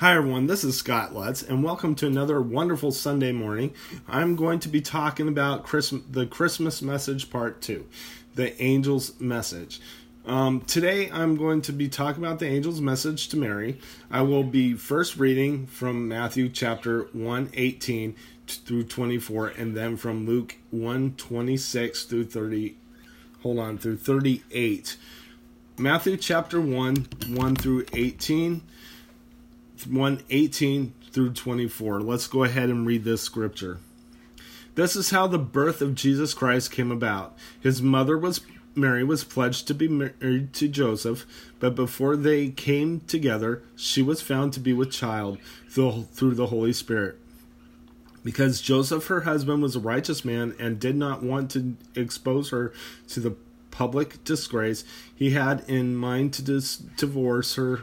Hi, everyone. This is Scott Lutz, and welcome to another wonderful Sunday morning. I'm going to be talking about Christmas, the Christmas message part two, the angel's message. Um, today, I'm going to be talking about the angel's message to Mary. I will be first reading from Matthew chapter 1 18 through 24, and then from Luke 1 26 through 30. Hold on, through 38. Matthew chapter 1 1 through 18 1 18 through 24. Let's go ahead and read this scripture. This is how the birth of Jesus Christ came about. His mother was Mary was pledged to be married to Joseph, but before they came together, she was found to be with child through the Holy Spirit. Because Joseph, her husband, was a righteous man and did not want to expose her to the public disgrace, he had in mind to dis- divorce her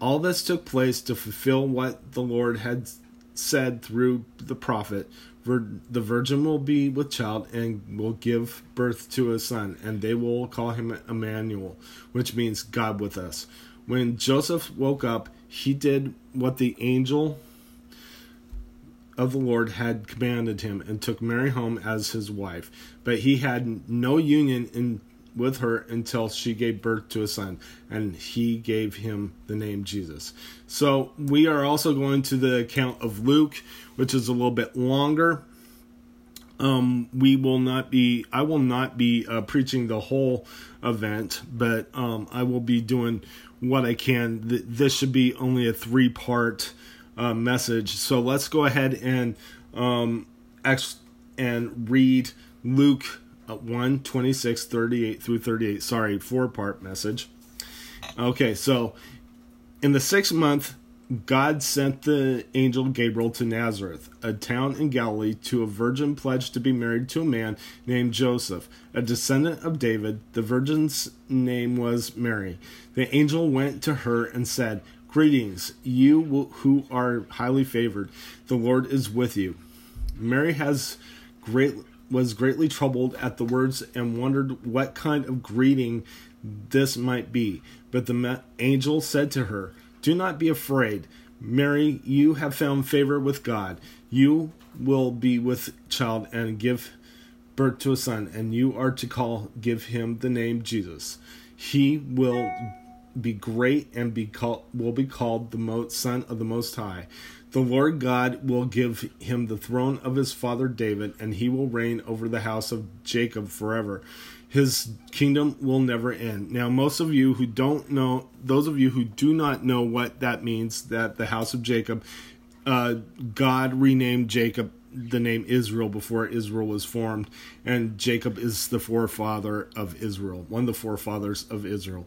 All this took place to fulfill what the Lord had said through the prophet, the virgin will be with child and will give birth to a son, and they will call him Emmanuel, which means God with us. When Joseph woke up, he did what the angel of the Lord had commanded him and took Mary home as his wife. But he had no union in with her until she gave birth to a son, and he gave him the name Jesus. So we are also going to the account of Luke, which is a little bit longer. Um, we will not be, I will not be uh, preaching the whole event, but um, I will be doing what I can. This should be only a three part uh, message. So let's go ahead and um, ex- and read Luke uh, 1 26 38 through 38 sorry four part message. Okay so in the sixth month god sent the angel gabriel to nazareth a town in galilee to a virgin pledged to be married to a man named joseph a descendant of david. The virgin's name was mary. The angel went to her and said greetings you who are highly favored. The lord is with you. Mary has great was greatly troubled at the words and wondered what kind of greeting this might be. But the angel said to her, Do not be afraid. Mary, you have found favor with God. You will be with child and give birth to a son, and you are to call give him the name Jesus. He will be great and be called will be called the son of the most high the Lord God will give him the throne of his father David, and he will reign over the house of Jacob forever. His kingdom will never end. Now, most of you who don't know, those of you who do not know what that means, that the house of Jacob, uh, God renamed Jacob the name Israel before Israel was formed, and Jacob is the forefather of Israel, one of the forefathers of Israel.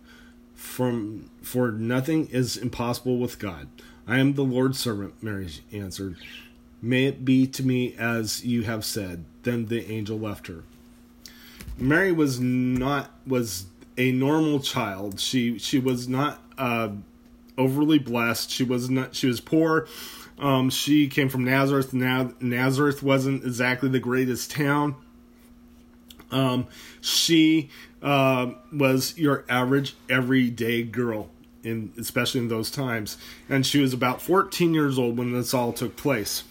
from for nothing is impossible with God. I am the Lord's servant, Mary answered. May it be to me as you have said. Then the angel left her. Mary was not was a normal child. She she was not uh, overly blessed. She was not. She was poor. Um, she came from Nazareth. Now Nazareth wasn't exactly the greatest town. Um, she uh, was your average everyday girl, in especially in those times, and she was about 14 years old when this all took place.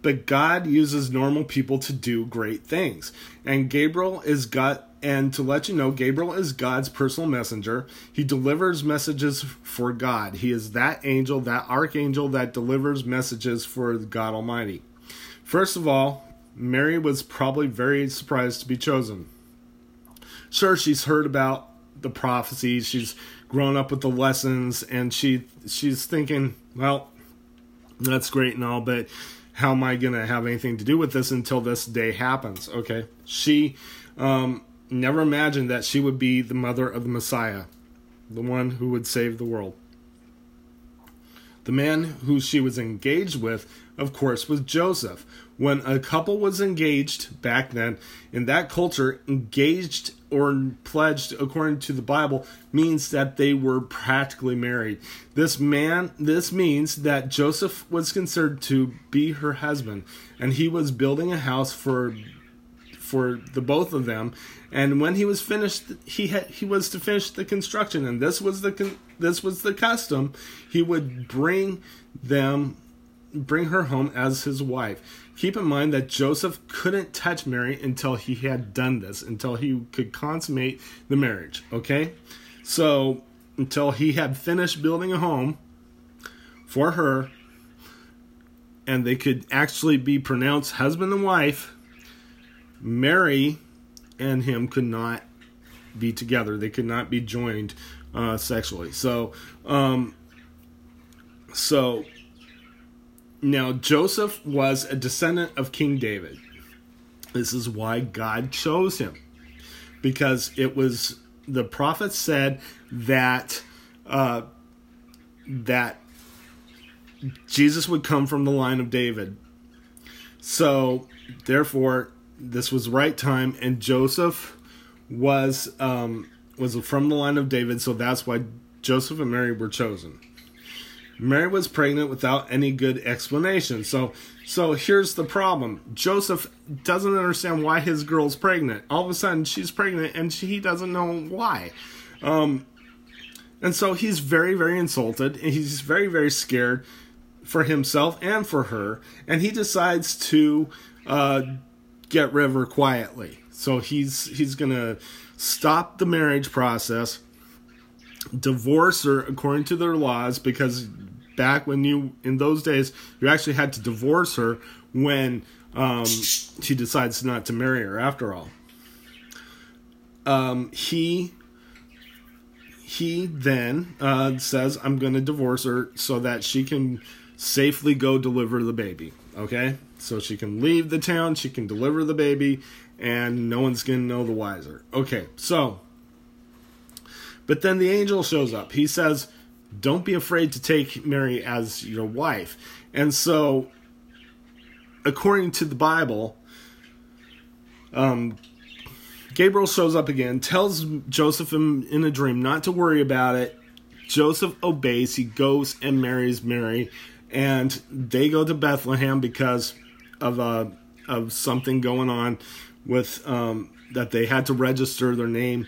But God uses normal people to do great things, and Gabriel is God. And to let you know, Gabriel is God's personal messenger. He delivers messages for God. He is that angel, that archangel that delivers messages for God Almighty. First of all, Mary was probably very surprised to be chosen. Sure, she's heard about the prophecies, she's grown up with the lessons, and she she's thinking, well, that's great and all, but how am I going to have anything to do with this until this day happens? Okay. She um, never imagined that she would be the mother of the Messiah, the one who would save the world. The man who she was engaged with, of course, was Joseph. When a couple was engaged back then, in that culture, engaged or pledged according to the Bible means that they were practically married. This man, this means that Joseph was considered to be her husband, and he was building a house for for the both of them. And when he was finished, he had he was to finish the construction, and this was the con- this was the custom. He would bring them, bring her home as his wife. Keep in mind that Joseph couldn't touch Mary until he had done this, until he could consummate the marriage. Okay, so until he had finished building a home for her, and they could actually be pronounced husband and wife Mary and him could not be together. They could not be joined uh, sexually. So, um, so now Joseph was a descendant of King David. This is why God chose him, because it was the prophet said that uh, that Jesus would come from the line of David. So, therefore, this was right time, and Joseph was um, was from the line of David, so that's why Joseph and Mary were chosen. Mary was pregnant without any good explanation. So so here's the problem. Joseph doesn't understand why his girl's pregnant. All of a sudden she's pregnant and she, he doesn't know why. Um, and so he's very very insulted and he's very very scared for himself and for her and he decides to uh, get her quietly. So he's he's gonna stop the marriage process, divorce her according to their laws, because back when you in those days you actually had to divorce her when um, she decides not to marry her after all. Um, he he then uh, says, "I'm going to divorce her so that she can safely go deliver the baby." Okay, so she can leave the town, she can deliver the baby, and no one's going to know the wiser. Okay, so, but then the angel shows up. He says, Don't be afraid to take Mary as your wife. And so, according to the Bible, um, Gabriel shows up again, tells Joseph in, in a dream not to worry about it. Joseph obeys. He goes and marries Mary, and they go to Bethlehem because of a uh, of something going on with um, that they had to register their name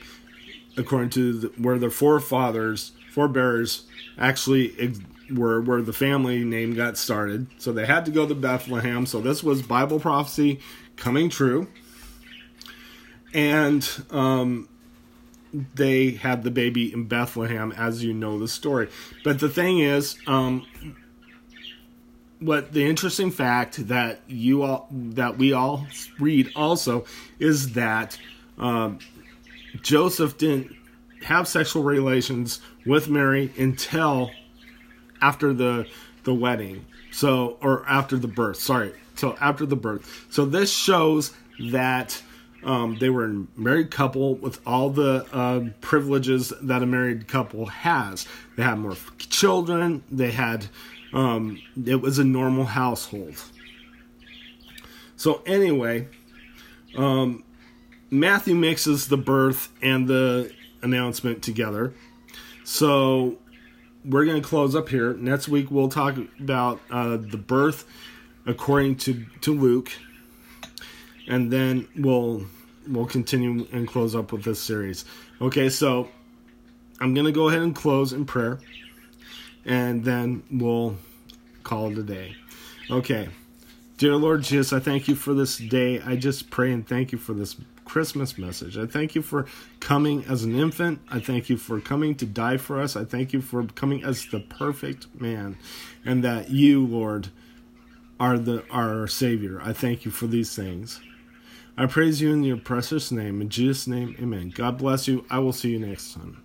according to the, where their forefathers forebearers actually ex- were where the family name got started. So they had to go to Bethlehem. So this was Bible prophecy coming true, and um, they had the baby in Bethlehem, as you know the story. But the thing is, um, what the interesting fact that you all that we all read also is that um, Joseph didn't have sexual relations with Mary until after the the wedding. So or after the birth. Sorry. So after the birth. So this shows that um, they were a married couple with all the uh, privileges that a married couple has. They had more children. They had um, it was a normal household. So anyway, um, Matthew mixes the birth and the announcement together. So we're going to close up here. Next week we'll talk about uh, the birth according to to Luke, and then we'll we'll continue and close up with this series. Okay, so I'm going to go ahead and close in prayer and then we'll call it a day. Okay. Dear Lord Jesus, I thank you for this day. I just pray and thank you for this Christmas message. I thank you for coming as an infant. I thank you for coming to die for us. I thank you for coming as the perfect man. And that you, Lord, are the our Savior. I thank you for these things. I praise you in your precious name. In Jesus' name, amen. God bless you. I will see you next time.